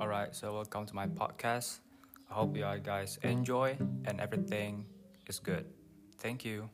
Alright, so welcome to my podcast. I hope you guys enjoy and everything is good. Thank you.